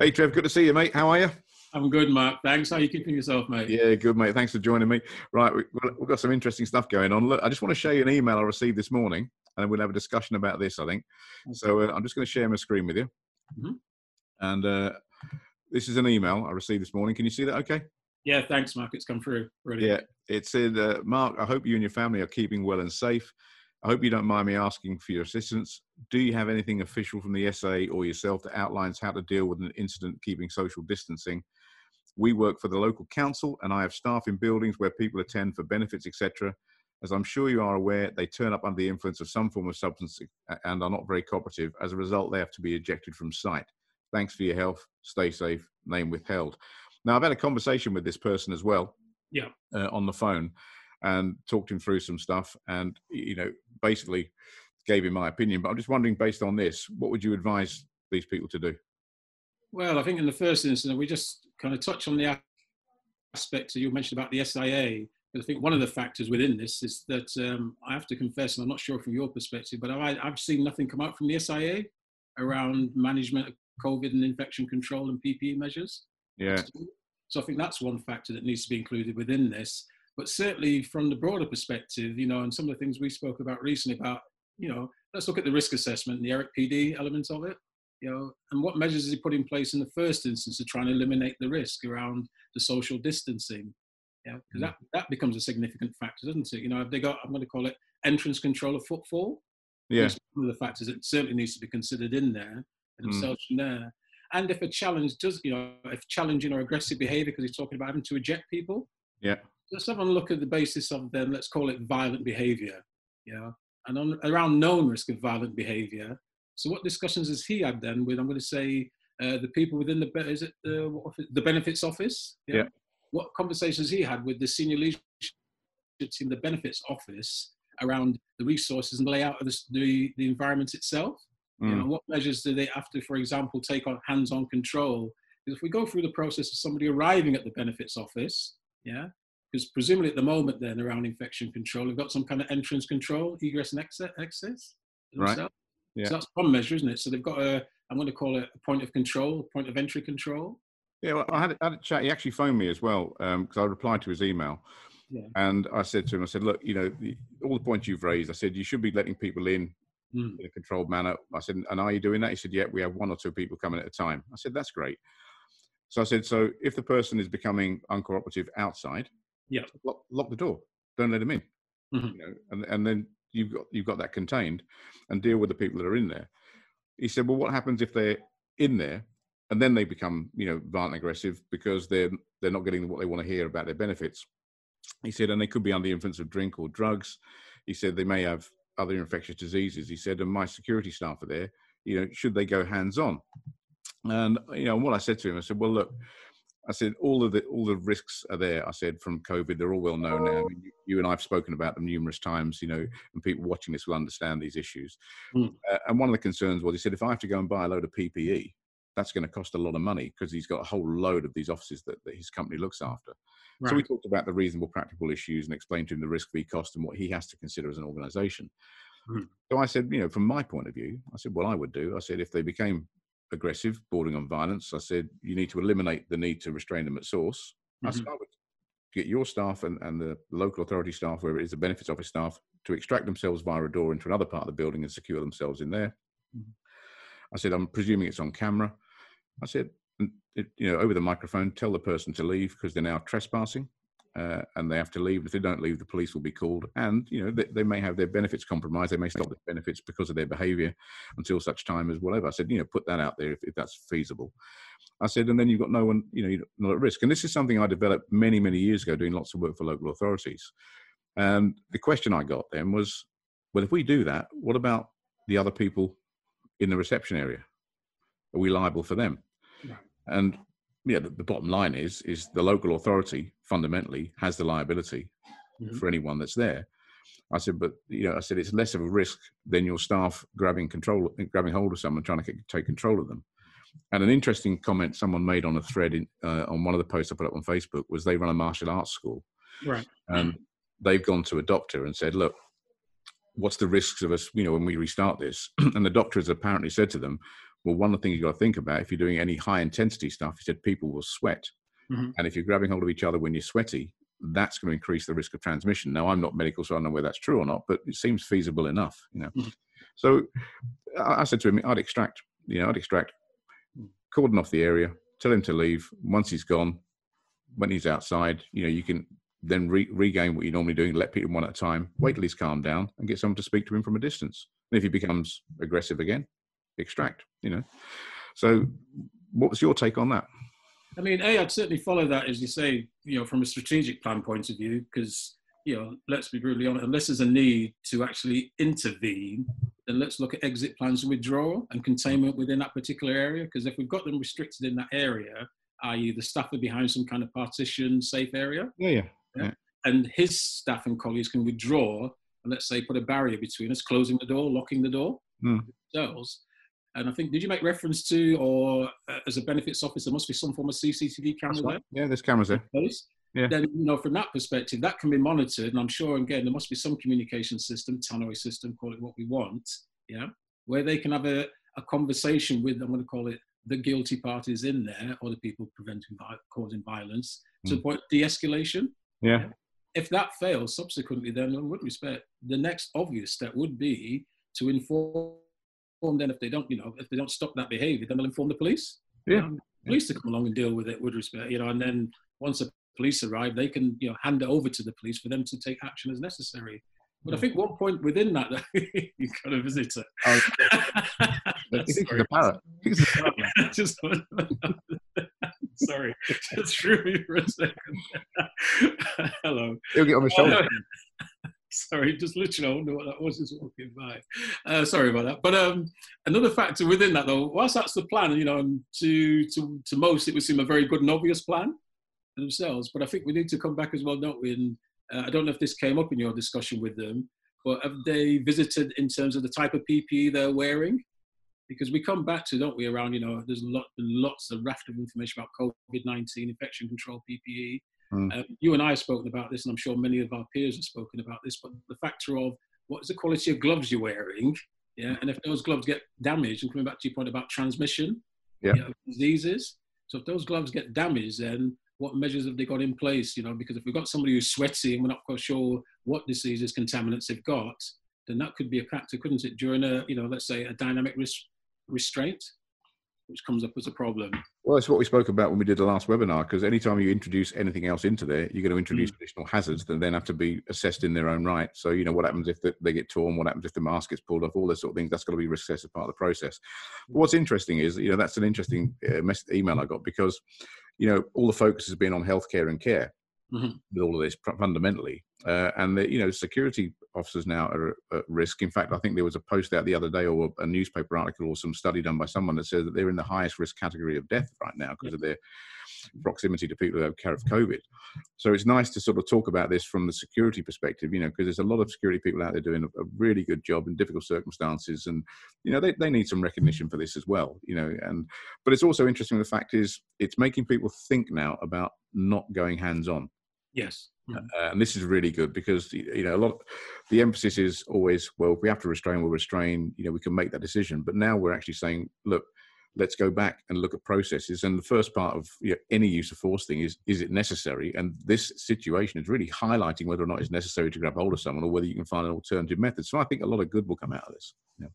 Hey, Trev, good to see you, mate. How are you? I'm good, Mark. Thanks. How are you keeping yourself, mate? Yeah, good, mate. Thanks for joining me. Right, we, have got some interesting stuff going on. Look, I just want to show you an email I received this morning, and we'll have a discussion about this, I think. So uh, I'm just going to share my screen with you. Mm-hmm. And uh, this is an email I received this morning. Can you see that okay? Yeah, thanks, Mark. It's come through. Really. Yeah, it said, uh, Mark, I hope you and your family are keeping well and safe. I hope you don't mind me asking for your assistance. Do you have anything official from the SIA or yourself that outlines how to deal with an incident keeping social distancing? We work for the local council and I have staff in buildings where people attend for benefits, etc. As I'm sure you are aware, they turn up under the influence of some form of substance and are not very cooperative. As a result, they have to be ejected from site. Thanks for your help. Stay safe. Name withheld. Now, I've had a conversation with this person as well. Yeah. Uh, on the phone and talked him through some stuff and you know basically gave him my opinion but i'm just wondering based on this what would you advise these people to do well i think in the first instance we just kind of touch on the aspects that you mentioned about the sia but I think one of the factors within this is that um, I have to confess, and I'm not sure from your perspective, but I, have seen nothing come out from the SIA around management of COVID and infection control and PPE measures. Yeah. So I think that's one factor that needs to be included within this. But certainly from the broader perspective, you know, and some of the things we spoke about recently about, you know, let's look at the risk assessment, and the ERIC PD elements of it, you know, and what measures has he put in place in the first instance to try and eliminate the risk around the social distancing? Yeah, because that, that becomes a significant factor, doesn't it? You know, have they got, I'm going to call it entrance control of footfall? Yeah. One of the factors that certainly needs to be considered in there, themselves mm. from there. And if a challenge does, you know, if challenging or aggressive behavior, because he's talking about having to eject people, yeah, let's have a look at the basis of then let's call it violent behavior yeah and on, around known risk of violent behavior so what discussions has he had then with i'm going to say uh, the people within the is it the, the benefits office yeah? yeah? what conversations he had with the senior leadership in the benefits office around the resources and the layout of the, the, the environment itself mm. you know, what measures do they have to for example take on hands-on control because if we go through the process of somebody arriving at the benefits office yeah because presumably at the moment then around infection control, they've got some kind of entrance control, egress and exit, access. Right. Yeah. So that's one measure, isn't it? So they've got a, I'm going to call it a point of control, a point of entry control. Yeah, well, I had, I had a chat. He actually phoned me as well because um, I replied to his email. Yeah. And I said to him, I said, look, you know, the, all the points you've raised, I said, you should be letting people in mm. in a controlled manner. I said, and are you doing that? He said, yeah, we have one or two people coming at a time. I said, that's great. So I said, so if the person is becoming uncooperative outside, yeah, lock, lock the door. Don't let them in. Mm-hmm. You know, and and then you've got you've got that contained, and deal with the people that are in there. He said, well, what happens if they're in there and then they become you know violent aggressive because they're they're not getting what they want to hear about their benefits. He said, and they could be under the influence of drink or drugs. He said they may have other infectious diseases. He said, and my security staff are there. You know, should they go hands on? And you know, what I said to him, I said, well, look, I said all of the all the risks are there. I said from COVID, they're all well known now. I mean, you, you, and I've spoken about them numerous times. You know, and people watching this will understand these issues. Mm. Uh, and one of the concerns was he said if I have to go and buy a load of PPE, that's going to cost a lot of money because he's got a whole load of these offices that, that his company looks after. Right. So we talked about the reasonable practical issues and explained to him the risk v cost and what he has to consider as an organisation. Mm. So I said, you know, from my point of view, I said, what I would do, I said, if they became aggressive, bordering on violence. I said, you need to eliminate the need to restrain them at source. Mm-hmm. I said, I would get your staff and, and the local authority staff, where it is the benefits office staff, to extract themselves via a door into another part of the building and secure themselves in there. Mm-hmm. I said, I'm presuming it's on camera. I said, you know, over the microphone, tell the person to leave because they're now trespassing uh, and they have to leave. If they don't leave, the police will be called. And you know, they, they may have their benefits compromised. They may stop their benefits because of their behaviour until such time as whatever. I said, you know, put that out there if, if that's feasible. I said, and then you've got no one, you know, you're not at risk. And this is something I developed many, many years ago, doing lots of work for local authorities. And the question I got then was, well, if we do that, what about the other people in the reception area? Are we liable for them? And yeah, the, the, bottom line is is the local authority fundamentally has the liability mm-hmm. for anyone that's there. I said, but you know, I said it's less of a risk than your staff grabbing control, grabbing hold of someone, trying to take control of them. And an interesting comment someone made on a thread in, uh, on one of the posts I put up on Facebook was they run a martial arts school, right? And they've gone to a doctor and said, look, what's the risks of us, you know, when we restart this? and the doctor has apparently said to them, well, one of the things you've got to think about if you're doing any high intensity stuff, he said people will sweat. Mm-hmm. And if you're grabbing hold of each other when you're sweaty, that's going to increase the risk of transmission. Now, I'm not medical, so I don't know whether that's true or not, but it seems feasible enough, you know. Mm-hmm. So I said to him, I'd extract, you know, I'd extract, cordon off the area, tell him to leave. Once he's gone, when he's outside, you know, you can then re- regain what you're normally doing, let people one at a time, wait till he's calmed down, and get someone to speak to him from a distance. And if he becomes aggressive again, extract, you know. So, what was your take on that? I mean, A, I'd certainly follow that, as you say, you know, from a strategic plan point of view, because, you know, let's be brutally honest, unless there's a need to actually intervene, then let's look at exit plans and withdrawal and containment within that particular area. Because if we've got them restricted in that area, i.e., the staff are behind some kind of partition safe area, yeah, yeah, yeah. and his staff and colleagues can withdraw and let's say put a barrier between us, closing the door, locking the door mm. themselves. And I think, did you make reference to, or uh, as a benefits officer, must be some form of CCTV camera there? Yeah, there's cameras there. Yeah. Then, you know, from that perspective, that can be monitored. And I'm sure, again, there must be some communication system, tannoy system, call it what we want, yeah, where they can have a, a conversation with, I'm going to call it the guilty parties in there or the people preventing, causing violence mm. to the point de escalation. Yeah. If that fails, subsequently, then, in respect, the next obvious step would be to inform them if they don't, you know, if they don't stop that behaviour, then they'll inform the police. Yeah. Um, police to come along and deal with it with respect, you know, and then once the police arrive, they can, you know, hand it over to the police for them to take action as necessary. But I think one point within that, you got a visitor. Oh, he's a parrot. He's a parrot. just, sorry, just threw me for a second. Hello. He'll get on the shoulder. sorry, just literally, I wonder what that was just walking by. Uh, sorry about that. But um, another factor within that, though, whilst that's the plan, you know, to, to, to most, it would seem a very good and obvious plan themselves. But I think we need to come back as well, don't we? And uh, I don't know if this came up in your discussion with them, but have they visited in terms of the type of PPE they're wearing? Because we come back to, don't we, around, you know, there's lot, lots of raft of information about COVID 19, infection control PPE. Mm. Um, you and I have spoken about this, and I'm sure many of our peers have spoken about this, but the factor of what is the quality of gloves you're wearing? Yeah, and if those gloves get damaged, and coming back to your point about transmission, yeah, you know, diseases. So if those gloves get damaged, then what measures have they got in place? You know, because if we've got somebody who's sweaty and we're not quite sure what diseases, contaminants they've got, then that could be a factor, couldn't it? During a, you know, let's say a dynamic risk restraint which comes up as a problem. Well, that's what we spoke about when we did the last webinar. Because anytime you introduce anything else into there, you're going to introduce mm. additional hazards that then have to be assessed in their own right. So, you know, what happens if they get torn? What happens if the mask gets pulled off? All those sort of things. That's got to be assessed as part of the process. But what's interesting is, you know, that's an interesting uh, email I got because, you know, all the focus has been on healthcare and care mm-hmm. with all of this fundamentally. Uh, and the you know security officers now are at risk. In fact, I think there was a post out the other day or a newspaper article or some study done by someone that says that they're in the highest risk category of death right now because of their proximity to people who have care of COVID. So it's nice to sort of talk about this from the security perspective, you know, because there's a lot of security people out there doing a, a, really good job in difficult circumstances, and you know they, they need some recognition for this as well, you know. And but it's also interesting. The fact is, it's making people think now about not going hands on. Yes. Uh, and this is really good because you know a lot. The emphasis is always, well, if we have to restrain, we'll restrain. You know, we can make that decision. But now we're actually saying, look, let's go back and look at processes. And the first part of you know, any use of force thing is, is it necessary? And this situation is really highlighting whether or not it's necessary to grab hold of someone or whether you can find an alternative method. So I think a lot of good will come out of this. Yeah.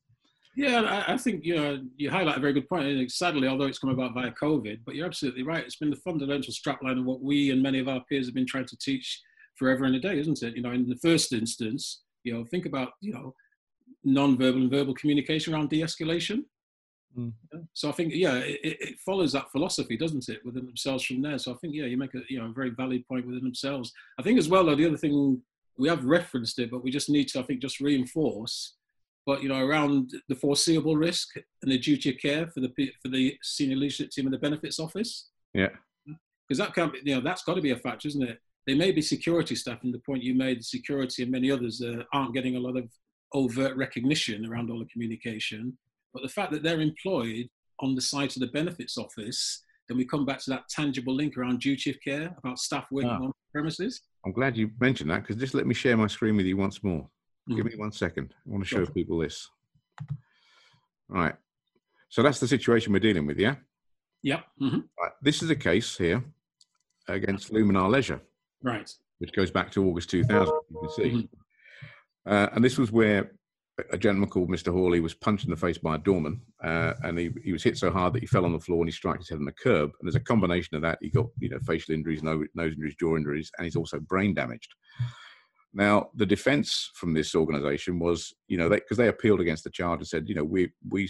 Yeah, I think you know you highlight a very good point. sadly, although it's come about via COVID, but you're absolutely right. It's been the fundamental strapline of what we and many of our peers have been trying to teach forever and a day, isn't it? You know, in the first instance, you know, think about you know non-verbal and verbal communication around de-escalation. Mm. So I think yeah, it, it, follows that philosophy, doesn't it, within themselves from there. So I think yeah, you make a you know a very valid point within themselves. I think as well though the other thing we have referenced it, but we just need to I think just reinforce but you know around the foreseeable risk and the duty of care for the for the senior leadership team and the benefits office. Yeah, because that can't be, you know that's got to be a factor, isn't it? They may be security staff, and the point you made, security and many others uh, aren't getting a lot of overt recognition around all the communication. But the fact that they're employed on the site of the benefits office, then we come back to that tangible link around duty of care about staff working ah. on premises. I'm glad you mentioned that because just let me share my screen with you once more. Mm. Give me one second. I want to show people this. All right. So that's the situation we're dealing with, yeah? Yep. Mm-hmm. Right. This is a case here against Luminar Leisure. Right. Which goes back to August 2000, you can see. Mm-hmm. Uh, and this was where a gentleman called Mr. Hawley was punched in the face by a doorman, uh, and he, he was hit so hard that he fell on the floor and he struck his head on the curb. And there's a combination of that. He got you know facial injuries, nose, nose injuries, jaw injuries, and he's also brain damaged. Now, the defence from this organisation was, you know, because they, they, appealed against the charge and said, you know, we we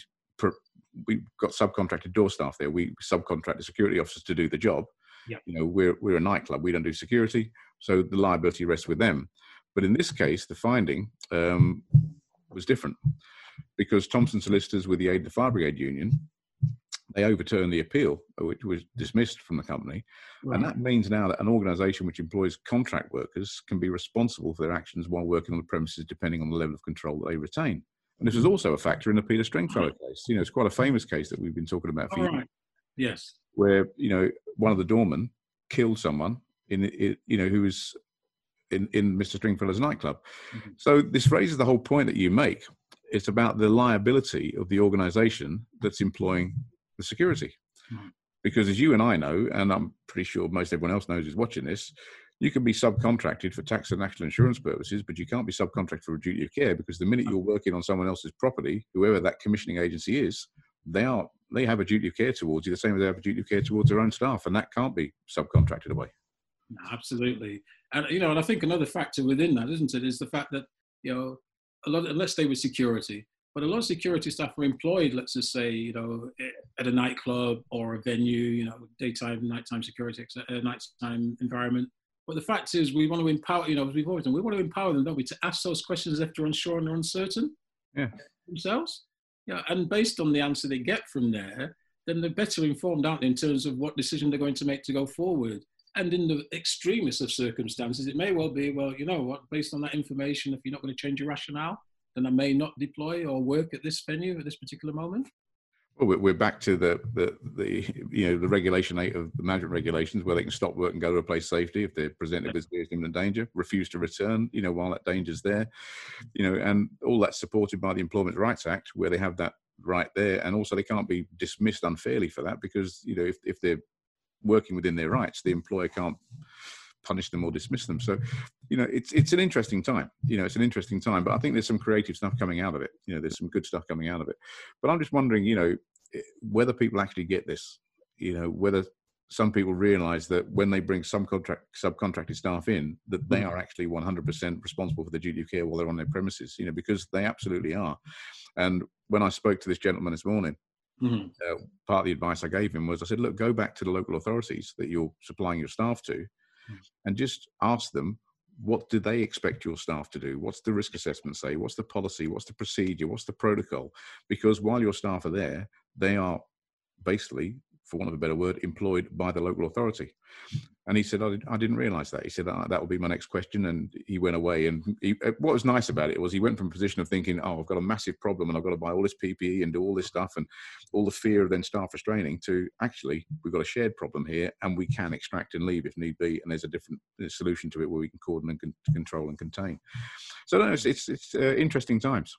we got subcontracted door staff there. We subcontracted security officers to do the job. Yep. You know, we're we're a nightclub. We don't do security, so the liability rests with them. But in this case, the finding um, was different because Thompson solicitors, with the aid of the fire brigade union, they overturned the appeal, which was dismissed from the company. Right. And that means now that an organisation which employs contract workers can be responsible for their actions while working on the premises, depending on the level of control that they retain. And this was also a factor in the Peter Stringfellow case. You know, it's quite a famous case that we've been talking about for years. Yes. Where, you know, one of the doormen killed someone in, you know, who was in, in Mr. Stringfellow's nightclub. Mm-hmm. So this raises the whole point that you make. It's about the liability of the organization that's employing the security. Mm-hmm. Because as you and I know, and I'm pretty sure most everyone else knows is watching this, you can be subcontracted for tax and national insurance purposes, but you can't be subcontracted for a duty of care because the minute you're working on someone else's property, whoever that commissioning agency is, they are they have a duty of care towards you the same as they have a duty of care towards their own staff, and that can't be subcontracted away. Absolutely, and you know, and I think another factor within that, isn't it, is the fact that you know, a lot. Of, let's stay with security, but a lot of security staff are employed. Let's just say, you know, at a nightclub or a venue, you know, daytime, nighttime security, uh, nighttime environment. But the fact is, we want to empower. You know, as we've always done, we want to empower them, don't we, to ask those questions if they're unsure and they're uncertain. Yeah. Themselves. Yeah, and based on the answer they get from there, then they're better informed, aren't they, in terms of what decision they're going to make to go forward. And in the extremest of circumstances, it may well be, well, you know what, based on that information, if you're not going to change your rationale, then I may not deploy or work at this venue at this particular moment. Well, we're back to the, the, the you know the regulation eight of the management regulations where they can stop work and go to a place safety if they're presented with serious imminent danger, refuse to return, you know, while that danger's there, you know, and all that's supported by the Employment Rights Act where they have that right there, and also they can't be dismissed unfairly for that because you know if if they're working within their rights, the employer can't punish them or dismiss them. So, you know, it's it's an interesting time. You know, it's an interesting time. But I think there's some creative stuff coming out of it. You know, there's some good stuff coming out of it. But I'm just wondering, you know, eh, whether people actually get this. You know, whether some people realize that when they bring some contract subcontracted staff in, that they mm. are actually 100% responsible for the duty of care while they're on their premises. You know, because they absolutely are. And when I spoke to this gentleman this morning, Mm-hmm. Uh, part of the advice I gave him was I said, look, go back to the local authorities that you're supplying your staff to. Mm-hmm. and just ask them, what do they expect your staff to do? What's the risk assessment say? What's the policy? What's the procedure? What's the protocol? Because while your staff are there, they are basically for want of a better word, employed by the local authority. And he said, I, I didn't realize that. He said, oh, that will be my next question. And he went away. And he, uh, what was nice about it was he went from a position of thinking, oh, I've got a massive problem and I've got to buy all this PPE and do all this stuff and all the fear of then staff restraining to actually, we've got a shared problem here and we can extract and leave if need be. And there's a different solution to it where we can coordinate and control and contain. So no, it's, it's, it's uh, interesting times.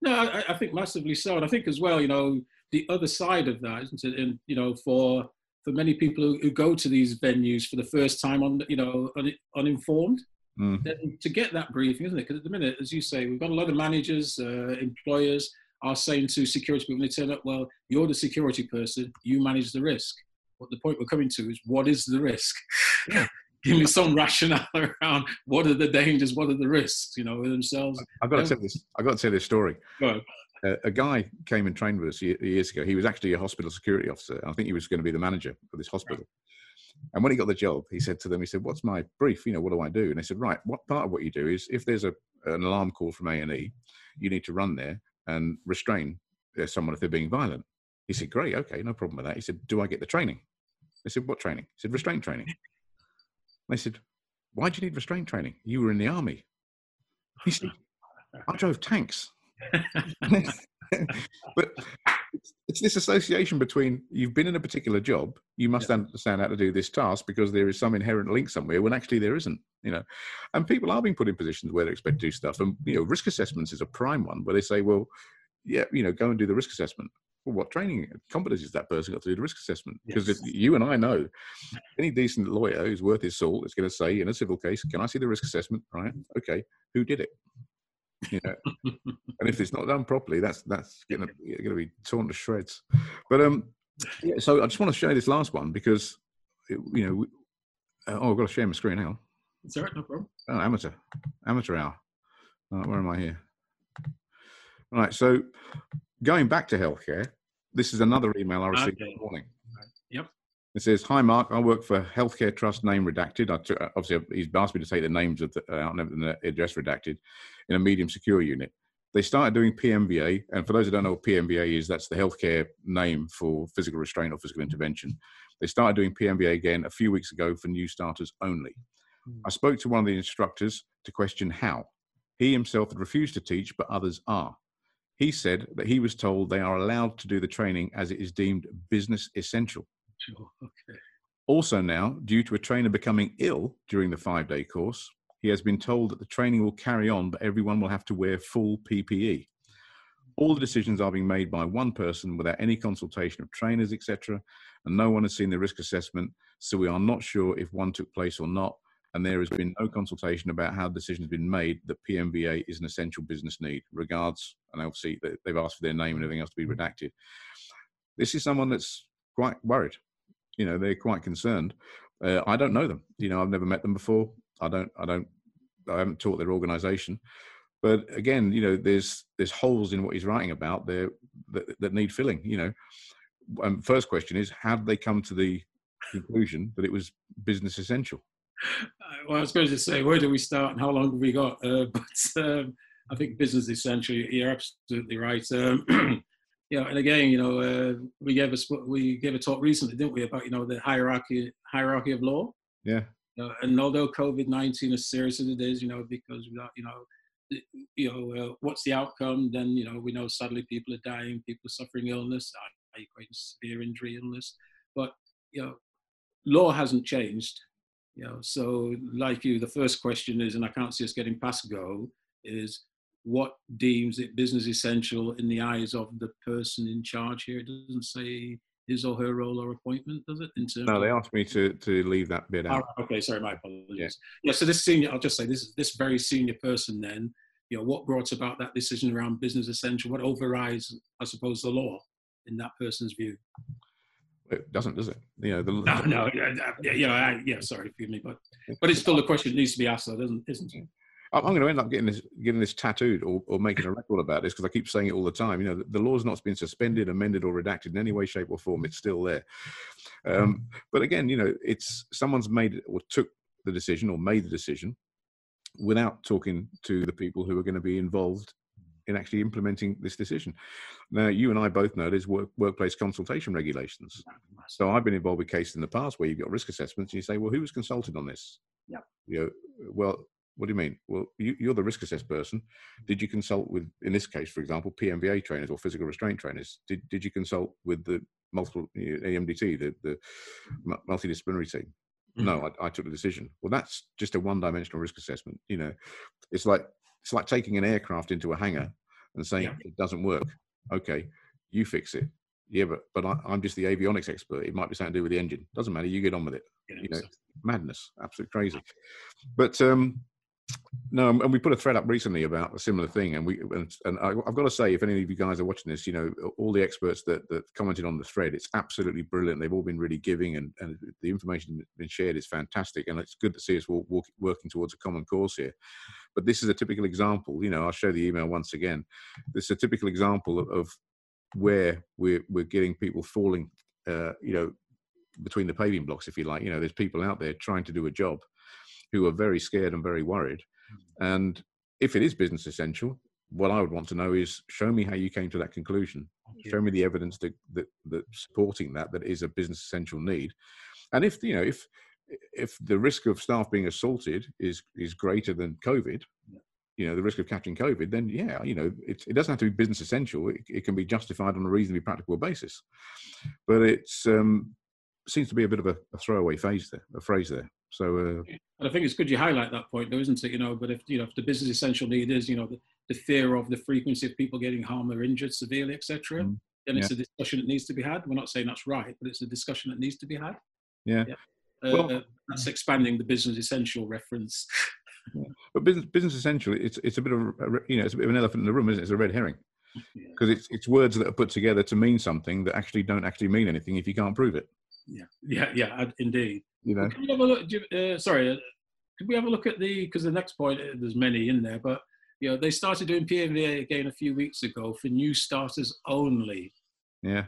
No, I, I think massively so. And I think as well, you know, the other side of that, isn't it? And you know, for for many people who, who go to these venues for the first time, on you know, un, uninformed, mm. then to get that briefing, isn't it? Because at the minute, as you say, we've got a lot of managers, uh, employers are saying to security people when they turn up, well, you're the security person, you manage the risk. What the point we're coming to is, what is the risk? Give me some rationale around what are the dangers, what are the risks, you know, themselves. I've got to tell this. I've got to tell this story a, a, guy came and trained with us years ago. He was actually a hospital security officer. I think he was going to be the manager for this hospital. And when he got the job, he said to them, he said, "What's my brief? You know, what do I do?" And they said, "Right, what part of what you do is if there's a an alarm call from A and E, you need to run there and restrain uh, someone if they're being violent." He said, "Great, okay, no problem with that." He said, "Do I get the training?" They said, "What training?" He said, "Restraint training." they said, "Why do you need restraint training? You were in the army." He said, "I drove tanks." but it's, this association between you've been in a particular job, you must yeah. understand how to do this task because there is some inherent link somewhere when actually there isn't, you know. And people are being put in positions where they expect to do stuff. And, you know, risk assessments is a prime one where they say, well, yeah, you know, go and do the risk assessment. well, what training competencies has that person got to do the risk assessment? Because yes. you and I know, any decent lawyer who's worth his salt is going to say in a civil case, "Can I see the risk assessment?" Right? Okay. Who did it? You know, and if it's not done properly, that's that's going to, going to be torn to shreds. But um, yeah, so I just want to show you this last one because, it, you know, we, uh, oh, I've got to share my screen now. It's all right, no problem. Oh, amateur, amateur hour. Right, where am I here? All right, so going back to healthcare, this is another email I received okay. this morning. It says, "Hi Mark, I work for Healthcare Trust, name redacted. I took, obviously he's asked me to take the names of the, uh, the address redacted in a medium secure unit. They started doing PMVA, and for those who don't know what PMVA is, that's the healthcare name for physical restraint or physical intervention. They started doing PMVA again a few weeks ago for new starters only. Hmm. I spoke to one of the instructors to question how. He himself had refused to teach, but others are. He said that he was told they are allowed to do the training as it is deemed business essential. Sure. Okay. Also, now, due to a trainer becoming ill during the five day course, he has been told that the training will carry on, but everyone will have to wear full PPE. All the decisions are being made by one person without any consultation of trainers, etc. And no one has seen the risk assessment, so we are not sure if one took place or not and there has been no consultation about how the decision has been made that PMVA is an essential business need. Regards, and obviously they've asked for their name and everything else to be mm. redacted. This is someone that's quite worried. You know, they're quite concerned. Uh, I don't know them. You know, I've never met them before. I don't. I don't. I haven't taught their organisation. But again, you know, there's there's holes in what he's writing about there that, that need filling. You know, um, first question is how did they come to the conclusion that it was business essential? well, I was going to say, where do we start and how long have we got? Uh, but um, I think business essential. you're absolutely right. Um, you know, and again, you know, uh, we gave a we gave a talk recently, didn't we, about you know the hierarchy hierarchy of law. Yeah. Uh, and although COVID nineteen, as serious as it is, you know, because without you know, you know, uh, what's the outcome? Then you know, we know sadly people are dying, people are suffering illness, I equate severe injury, illness. But you know, law hasn't changed. You know, so like you, the first question is, and I can't see us getting past go, is what deems it business essential in the eyes of the person in charge here? It doesn't say his or her role or appointment, does it? In terms no, they asked me to to leave that bit out. Oh, okay, sorry, my apologies. Yeah. yeah, so this senior, I'll just say this this very senior person then, you know, what brought about that decision around business essential? What overrides, I suppose, the law in that person's view? It doesn't, does it? You know, the, no, no, yeah, yeah, yeah. Sorry, forgive me, but but it's still a question that needs to be asked, though, doesn't isn't it? I'm going to end up getting this getting this tattooed or, or making a record about this because I keep saying it all the time. You know, the, the law's not been suspended, amended, or redacted in any way, shape, or form. It's still there. Um, but again, you know, it's someone's made or took the decision or made the decision without talking to the people who are going to be involved in actually implementing this decision. Now, you and I both know there's work, workplace consultation regulations. So I've been involved with cases in the past where you've got risk assessments. And you say, well, who was consulted on this? Yeah. You know, well, what do you mean? Well, you, are the risk assessed person. Did you consult with, in this case, for example, PMVA trainers or physical restraint trainers? Did Did you consult with the multiple AMDT, the the multidisciplinary team? Mm-hmm. No, I, I, took the decision. Well, that's just a one-dimensional risk assessment. You know, it's like it's like taking an aircraft into a hangar and saying yeah. it doesn't work. Okay, you fix it. Yeah, but but I, am just the avionics expert. It might be something to do with the engine. Doesn't matter. You get on with it. You know, madness, absolute crazy. But um, no, and we put a thread up recently about a similar thing, and we and, and I, have got to say, if any of you guys are watching this, you know, all the experts that that commented on the thread, it's absolutely brilliant. They've all been really giving, and and the information that's been shared is fantastic, and it's good to see us walk, walk, working towards a common cause here. But this is a typical example. You know, I'll show the email once again. This is a typical example of, of where we're we're getting people falling, uh, you know, between the paving blocks, if you like. You know, there's people out there trying to do a job who are very scared and very worried. Hmm. And if it is business essential, what I would want to know is show me how you came to that conclusion. Show me the evidence that, that, that supporting that that is a business essential need. And if you know if if the risk of staff being assaulted is is greater than COVID, you know the risk of catching COVID, then yeah, you know it, it doesn't have to be business essential. It, it can be justified on a reasonably practical basis. But it's um, seems to be a bit of a, a throwaway phase there, a phrase there. So, uh, and I think it's good you highlight that point, though, isn't it? You know, but if you know if the business essential need is, you know, the, the fear of the frequency of people getting harmed or injured severely, etc. Mm. and it's a discussion that needs to be had. We're not saying that's right, but it's a discussion that needs to be had. Yeah. yeah. Uh, well, that's expanding the business essential reference. Yeah. But business business essential, it's it's a bit of you know it's a bit of an elephant in the room, isn't it? It's a red herring because yeah. it's it's words that are put together to mean something that actually don't actually mean anything if you can't prove it. Yeah, yeah, yeah, indeed. You know, can we have a look? Uh, sorry, uh, could we have a look at the because the next point uh, there's many in there, but you know they started doing PMVA again a few weeks ago for new starters only. Yeah.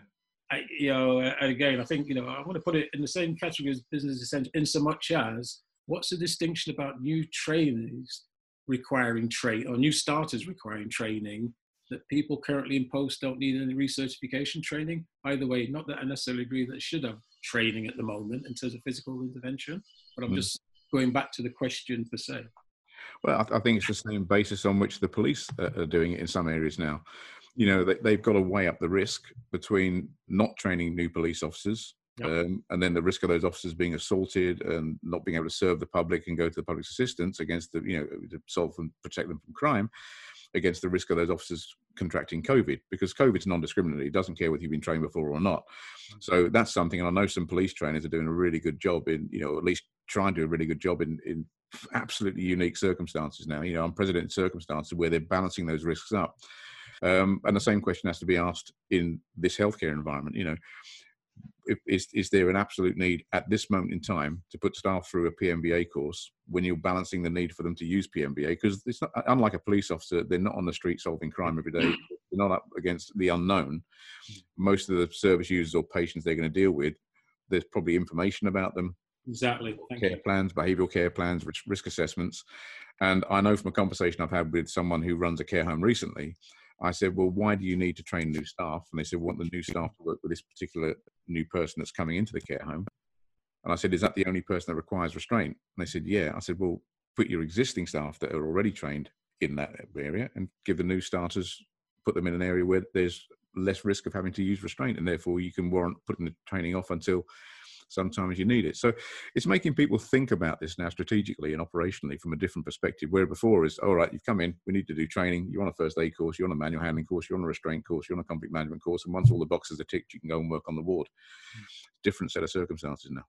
I, you know, and again, I think you know I want to put it in the same category as business essential, in so much as what's the distinction about new trainees requiring train or new starters requiring training that people currently in post don't need any recertification training. Either way, not that I necessarily agree that should have training at the moment in terms of physical intervention, but I'm mm. just going back to the question per se. Well, I, think it's the same basis on which the police are doing it in some areas now. You know, they, have got to weigh up the risk between not training new police officers Yep. Um, and then the risk of those officers being assaulted and not being able to serve the public and go to the public's assistance against the, you know, to solve and protect them from crime, against the risk of those officers contracting COVID because COVID's non-discriminatory. It doesn't care whether you've been trained before or not. So that's something, and I know some police trainers are doing a really good job in, you know, at least trying to do a really good job in, in absolutely unique circumstances now, you know, unprecedented circumstances where they're balancing those risks up. Um, and the same question has to be asked in this healthcare environment. You know, is, is there an absolute need at this moment in time to put staff through a PMVA course when you're balancing the need for them to use PMVA? Because it's not, uh, unlike a police officer, they're not on the street solving crime every day. They're not up against the unknown. Most of the service users or patients they're going to deal with, there's probably information about them. Exactly. Thank care you. plans, behavioural care plans, risk assessments. And I know from a conversation I've had with someone who runs a care home recently, I said, well, why do you need to train new staff? And they said, want the new staff to work with this particular new person that's coming into the care home. And I said, is that the only person that requires restraint? And they said, yeah. I said, well, put your existing staff that are already trained in that area and give the new starters, put them in an area where there's less risk of having to use restraint. And therefore you can warrant putting the training off until sometimes you need it. So it's making people think about this now strategically and operationally from a different perspective. Where before is, all right, you've come in, we need to do training. You're on a first aid course, you're on a manual handling course, you're on a restraint course, you're on a conflict management course, and once all the boxes are ticked, you can go and work on the ward. Different set of circumstances now.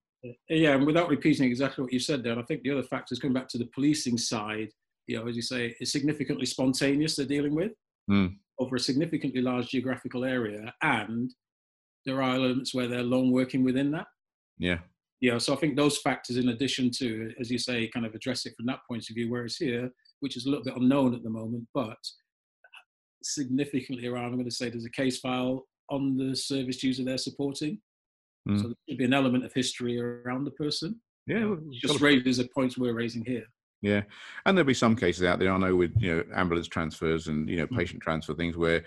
Yeah, and without repeating exactly what you said there, I think the other factor is coming back to the policing side, you know, as you say, it's significantly spontaneous they're dealing with mm. over a significantly large geographical area, and there are elements where they're long working within that. Yeah. Yeah. So I think those factors, in addition to, as you say, kind of address it from that point of view, whereas here, which is a little bit unknown at the moment, but significantly around, I'm going to say there's a case file on the service user they're supporting. Mm. So there should be an element of history around the person. Yeah. Well, just raises a point we're raising here. Yeah, and there'll be some cases out there. I know with you know ambulance transfers and you know mm. patient transfer things where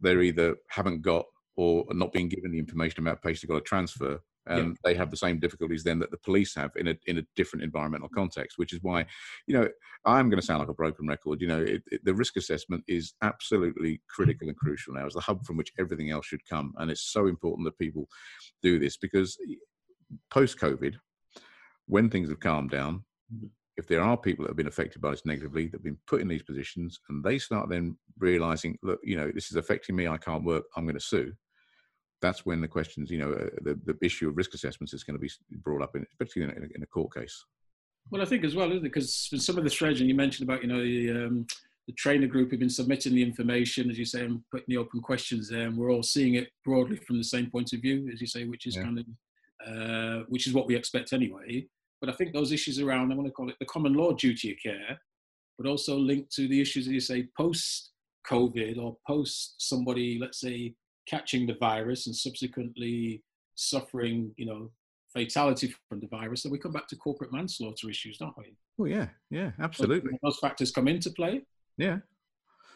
they either haven't got or not being given the information about patients who've got a transfer, and yeah. they have the same difficulties then that the police have in a in a different environmental context which is why you know i'm going to sound like a broken record you know it, it, the risk assessment is absolutely critical and crucial now as the hub from which everything else should come and it's so important that people do this because post covid when things have calmed down mm-hmm. if there are people that have been affected by this negatively that have been put in these positions and they start then realizing look you know this is affecting me i can't work i'm going to sue that's when the questions, you know, uh, the, the issue of risk assessments is going to be brought up, in, especially in a, in a court case. Well, I think as well, isn't it? Because some of the strategy you mentioned about, you know, the, um, the trainer group have been submitting the information, as you say, and putting the open questions there, and we're all seeing it broadly from the same point of view, as you say, which is yeah. kind of, uh, which is what we expect anyway. But I think those issues around, I want to call it the common law duty of care, but also linked to the issues, as you say, post COVID or post somebody, let's say, catching the virus and subsequently suffering, you know, fatality from the virus, then we come back to corporate manslaughter issues, don't we? Oh yeah, yeah, absolutely. So those factors come into play. Yeah,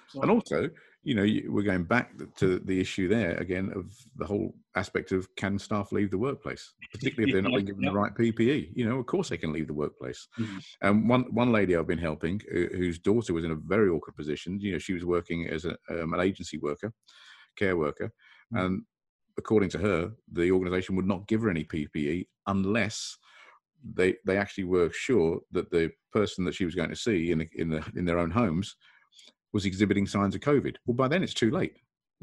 so, and also, you know, we're going back to the issue there again of the whole aspect of can staff leave the workplace, particularly if they're not being given yeah. the right PPE. You know, of course they can leave the workplace. Mm-hmm. And one one lady I've been helping, uh, whose daughter was in a very awkward position. You know, she was working as a, um, an agency worker care worker. Mm. And according to her, the organization would not give her any PPE unless they they actually were sure that the person that she was going to see in the, in the in their own homes was exhibiting signs of COVID. Well, by then it's too late.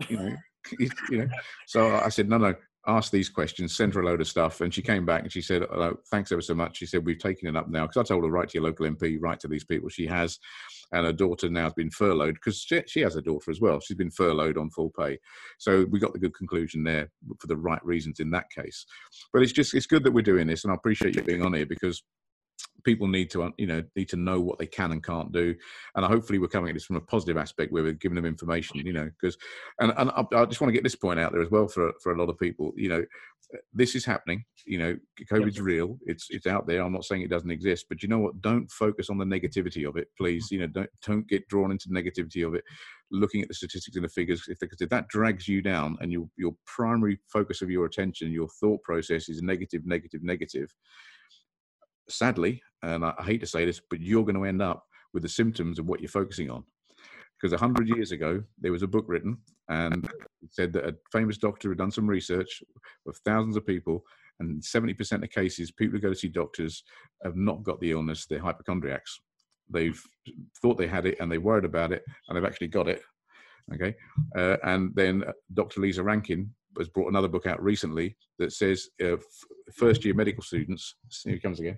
You know, you know. So I said, no, no, ask these questions, sent her a load of stuff. And she came back and she said, oh, thanks ever so much. She said, we've taken it up now. Because I told her, write to your local MP, write to these people. She has. And her daughter now has been furloughed because she, she, has a daughter as well. She's been furloughed on full pay. So we got the good conclusion there for the right reasons in that case. But it's just, it's good that we're doing this. And I appreciate you being on here because people need to uh, you know need to know what they can and can't do. And hopefully we're coming at this from a positive aspect where we're giving them information you know because and, and I, I, just want to get this point out there as well for for a lot of people you know this is happening you know covid's real it's it's out there i'm not saying it doesn't exist but you know what don't focus on the negativity of it please you know don't don't get drawn into the negativity of it looking at the statistics and the figures if, because if that drags you down and your your primary focus of your attention your thought process is negative negative negative sadly, and I, I hate to say this, but you're going to end up with the symptoms of what you're focusing on. Because a hundred years ago, there was a book written, and it said that a famous doctor had done some research with thousands of people, and 70% of cases, people who go to see doctors have not got the illness. They're hypochondriacs. They've thought they had it, and they worried about it, and they've actually got it. Okay, uh, and then Dr. Lissa Rankin has brought another book out recently that says uh, first year medical students. Here comes again.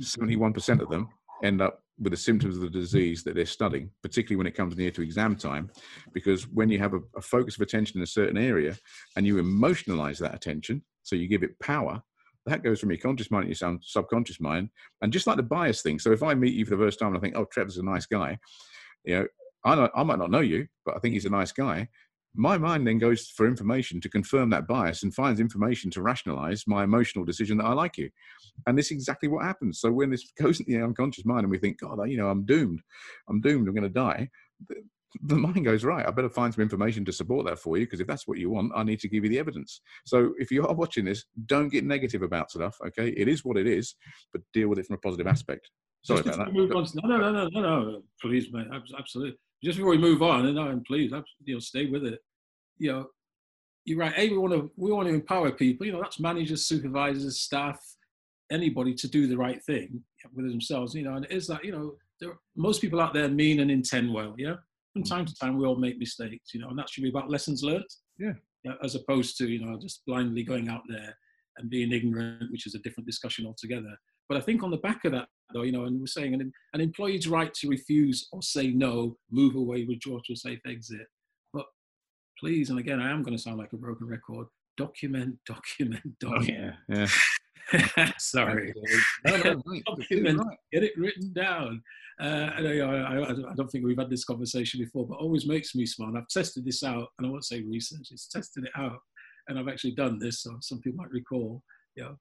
71% of them end up with the symptoms of the disease that they're studying, particularly when it comes near to exam time. Because when you have a, a, focus of attention in a certain area and you emotionalize that attention, so you give it power, that goes from your conscious mind to your subconscious mind. And just like the bias thing. So if I meet you for the first time and I think, oh, Trevor's a nice guy, you know, I, I might not know you, but I think he's a nice guy my mind then goes for information to confirm that bias and finds information to rationalize my emotional decision that I like you. And this is exactly what happens. So when this goes into the unconscious mind and we think, God, you know, I'm doomed, I'm doomed, I'm going to die. The mind goes, right, I better find some information to support that for you because if that's what you want, I need to give you the evidence. So if you are watching this, don't get negative about stuff, okay? It is what it is, but deal with it from a positive aspect. Sorry about that. no, no, no, no, no, no, please, mate, absolutely just before we move on, and uh, I'm pleased, you know, stay with it. You know, you're right. A, we want to we want to empower people. You know, that's managers, supervisors, staff, anybody to do the right thing with themselves. You know, and it is that you know, there, most people out there mean and intend well. Yeah, from time to time we all make mistakes. You know, and that should be about lessons learned. Yeah. yeah as opposed to you know just blindly going out there and being ignorant, which is a different discussion altogether. But I think on the back of that, though, you know, and we're saying an, an employee's right to refuse or say no, move away, withdraw to a safe exit. But please, and again, I am going to sound like a broken record. Document, document, document. Oh, yeah, yeah. Sorry. no, no, document, get it written down. Uh, and I, I, I, don't think we've had this conversation before, but always makes me smile. And I've tested this out, and I won't say research; it's tested it out, and I've actually done this. So some people might recall, you know.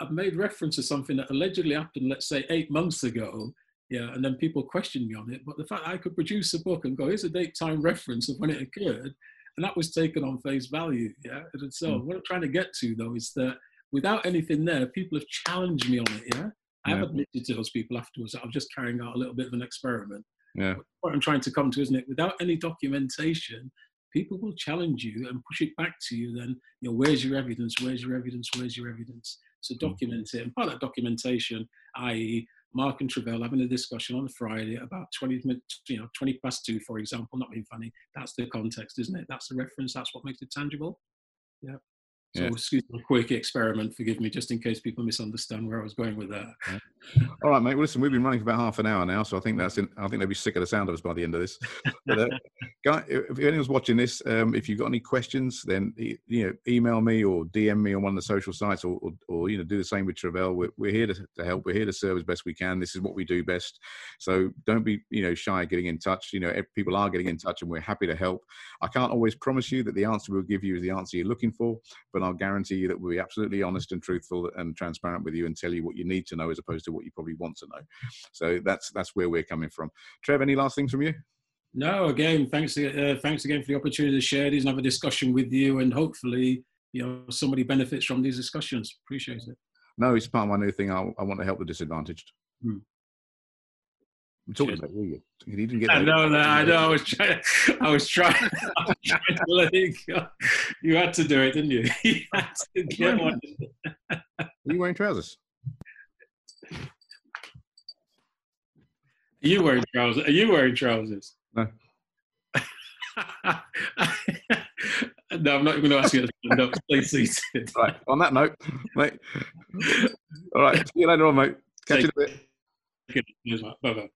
I've made reference to something that allegedly happened, let's say eight months ago, yeah, and then people questioned me on it. But the fact I could produce a book and go, here's a date time reference of when it occurred, and that was taken on face value, yeah. And so mm. what I'm trying to get to though is that without anything there, people have challenged me on it, yeah. I've admitted to those people afterwards that I'm just carrying out a little bit of an experiment. Yeah. What I'm trying to come to, isn't it? Without any documentation, people will challenge you and push it back to you. Then, you know, where's your evidence? Where's your evidence? Where's your evidence? So mm. document it. And part of that documentation, i.e., Mark and Trevor having a discussion on Friday about 20 you know, 20 past two, for example, not being funny. That's the context, isn't it? That's the reference. That's what makes it tangible. Yeah. So yeah. excuse me, quick experiment. Forgive me, just in case people misunderstand where I was going with that. Yeah. All right, mate. Well, listen, we've been running for about half an hour now, so I think that's. In, I think they'll be sick of the sound of us by the end of this. But, uh, if anyone's watching this, um, if you've got any questions, then you know, email me or DM me on one of the social sites, or, or, or you know, do the same with Trevor. We're, we're here to, to, help. We're here to serve as best we can. This is what we do best. So don't be, you know, shy getting in touch. You know, people are getting in touch, and we're happy to help. I can't always promise you that the answer we'll give you is the answer you're looking for, but I'll guarantee you that we'll be absolutely honest and truthful and transparent with you and tell you what you need to know as opposed to what you probably want to know. So that's that's where we're coming from. Trev, any last things from you? No, again, thanks uh, thanks again for the opportunity to share these and have a discussion with you, and hopefully, you know, somebody benefits from these discussions. Appreciate it. No, it's part of my new thing. I, I want to help the disadvantaged. Hmm. I'm talking about you. You didn't get. I know that. I know. I was trying. I was trying. I was trying to let it go. You had to do it, didn't you? you had to get one. Are you wearing trousers? Are you wearing trousers? Are you wearing trousers? No. No, I'm not even going to ask you to stand up. Stay seated. Right. On that note, mate. All right. See you later on, mate. Catch Take you in a bit. Bye bye.